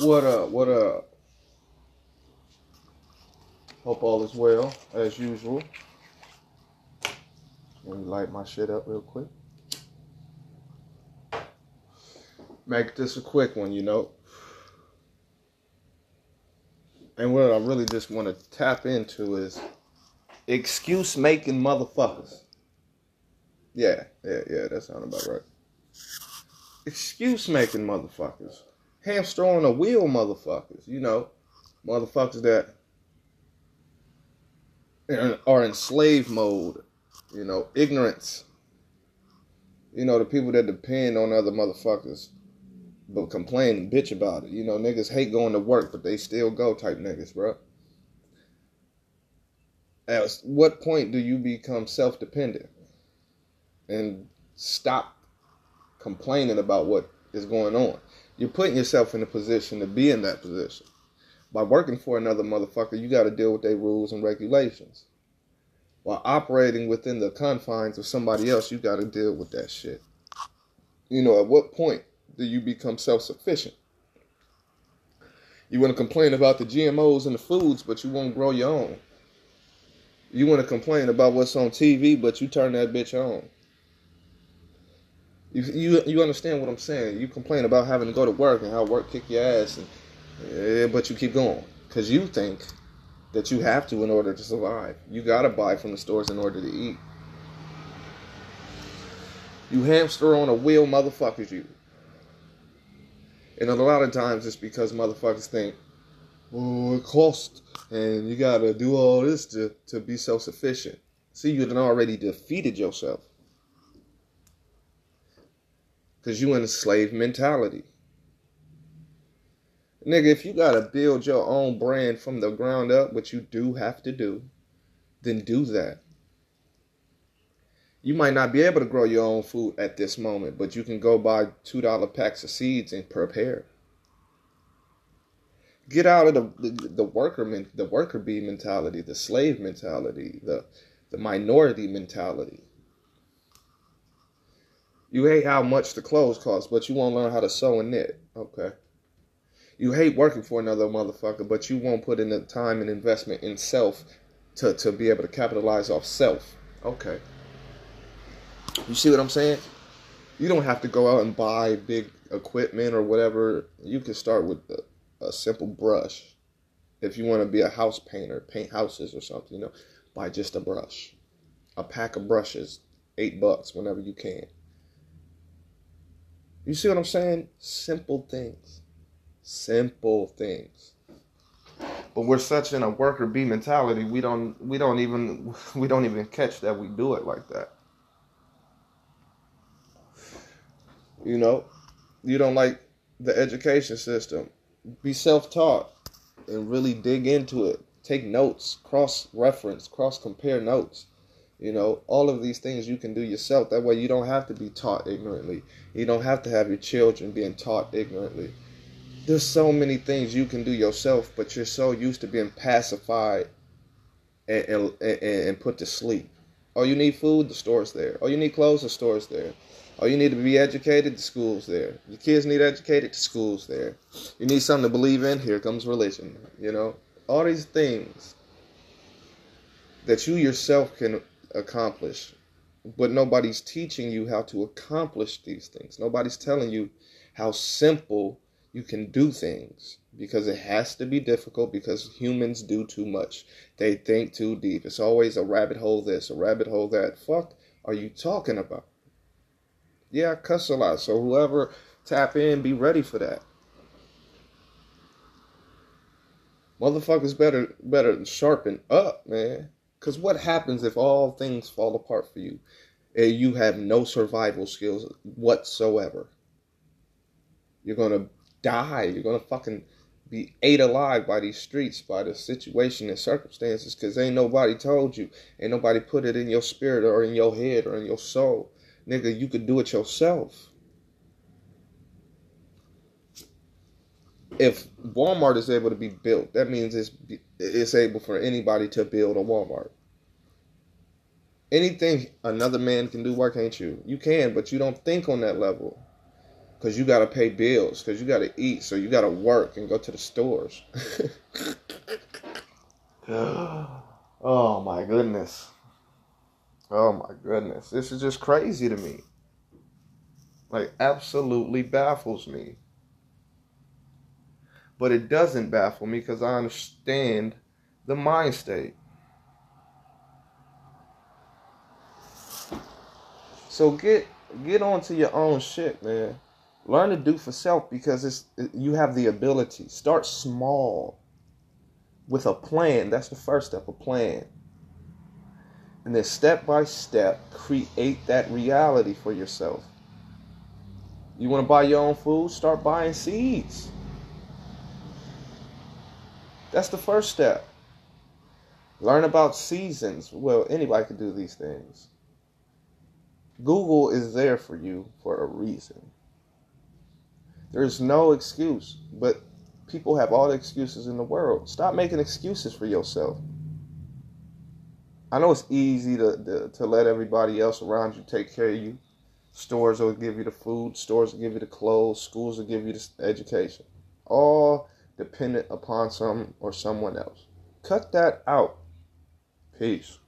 What up? What up? Hope all is well, as usual. Let me light my shit up real quick. Make this a quick one, you know. And what I really just want to tap into is excuse making motherfuckers. Yeah, yeah, yeah, that sounds about right. Excuse making motherfuckers. Hamster on a wheel motherfuckers, you know. Motherfuckers that are in slave mode, you know, ignorance. You know, the people that depend on other motherfuckers but complain and bitch about it. You know, niggas hate going to work, but they still go type niggas, bro. At what point do you become self dependent and stop complaining about what is going on? You're putting yourself in a position to be in that position. By working for another motherfucker, you got to deal with their rules and regulations. While operating within the confines of somebody else, you got to deal with that shit. You know, at what point do you become self sufficient? You want to complain about the GMOs and the foods, but you won't grow your own. You want to complain about what's on TV, but you turn that bitch on. You, you you understand what I'm saying? You complain about having to go to work and how work kick your ass, and but you keep going because you think that you have to in order to survive. You gotta buy from the stores in order to eat. You hamster on a wheel, motherfuckers. You. And a lot of times it's because motherfuckers think, oh, it costs, and you gotta do all this to, to be self sufficient. See, you have already defeated yourself. Because you in a slave mentality. Nigga, if you gotta build your own brand from the ground up, which you do have to do, then do that. You might not be able to grow your own food at this moment, but you can go buy $2 packs of seeds and prepare. Get out of the, the, the worker the worker bee mentality, the slave mentality, the the minority mentality. You hate how much the clothes cost, but you won't learn how to sew and knit. Okay. You hate working for another motherfucker, but you won't put in the time and investment in self to, to be able to capitalize off self. Okay. You see what I'm saying? You don't have to go out and buy big equipment or whatever. You can start with a, a simple brush. If you want to be a house painter, paint houses or something, you know, buy just a brush. A pack of brushes, eight bucks whenever you can. You see what I'm saying? Simple things. Simple things. But we're such in a worker bee mentality, we don't we don't even we don't even catch that we do it like that. You know, you don't like the education system. Be self-taught and really dig into it. Take notes, cross reference, cross compare notes. You know, all of these things you can do yourself. That way you don't have to be taught ignorantly. You don't have to have your children being taught ignorantly. There's so many things you can do yourself, but you're so used to being pacified and, and, and put to sleep. Oh, you need food? The store's there. Oh, you need clothes? The store's there. Oh, you need to be educated? The school's there. Your kids need educated? The school's there. You need something to believe in? Here comes religion. You know, all these things that you yourself can accomplish. But nobody's teaching you how to accomplish these things. Nobody's telling you how simple you can do things because it has to be difficult because humans do too much. They think too deep. It's always a rabbit hole this, a rabbit hole that. Fuck are you talking about? Yeah, I cuss a lot. So whoever tap in, be ready for that. Motherfuckers better better sharpen up, man. Cause what happens if all things fall apart for you and you have no survival skills whatsoever? You're gonna die. You're gonna fucking be ate alive by these streets, by the situation and circumstances, because ain't nobody told you, ain't nobody put it in your spirit or in your head or in your soul. Nigga, you could do it yourself. If Walmart is able to be built, that means it's it's able for anybody to build a Walmart. Anything another man can do, why can't you? You can, but you don't think on that level. because you got to pay bills, because you got to eat, so you got to work and go to the stores. oh my goodness. Oh my goodness. This is just crazy to me. Like, absolutely baffles me. But it doesn't baffle me because I understand the mind state. So get get onto your own shit, man. Learn to do for self because it's you have the ability. Start small with a plan. That's the first step, a plan. And then step by step, create that reality for yourself. You want to buy your own food? Start buying seeds. That's the first step. Learn about seasons. Well, anybody can do these things. Google is there for you for a reason. There's no excuse, but people have all the excuses in the world. Stop making excuses for yourself. I know it's easy to, to, to let everybody else around you take care of you. Stores will give you the food, stores will give you the clothes, schools will give you the education. All dependent upon some or someone else. Cut that out. Peace.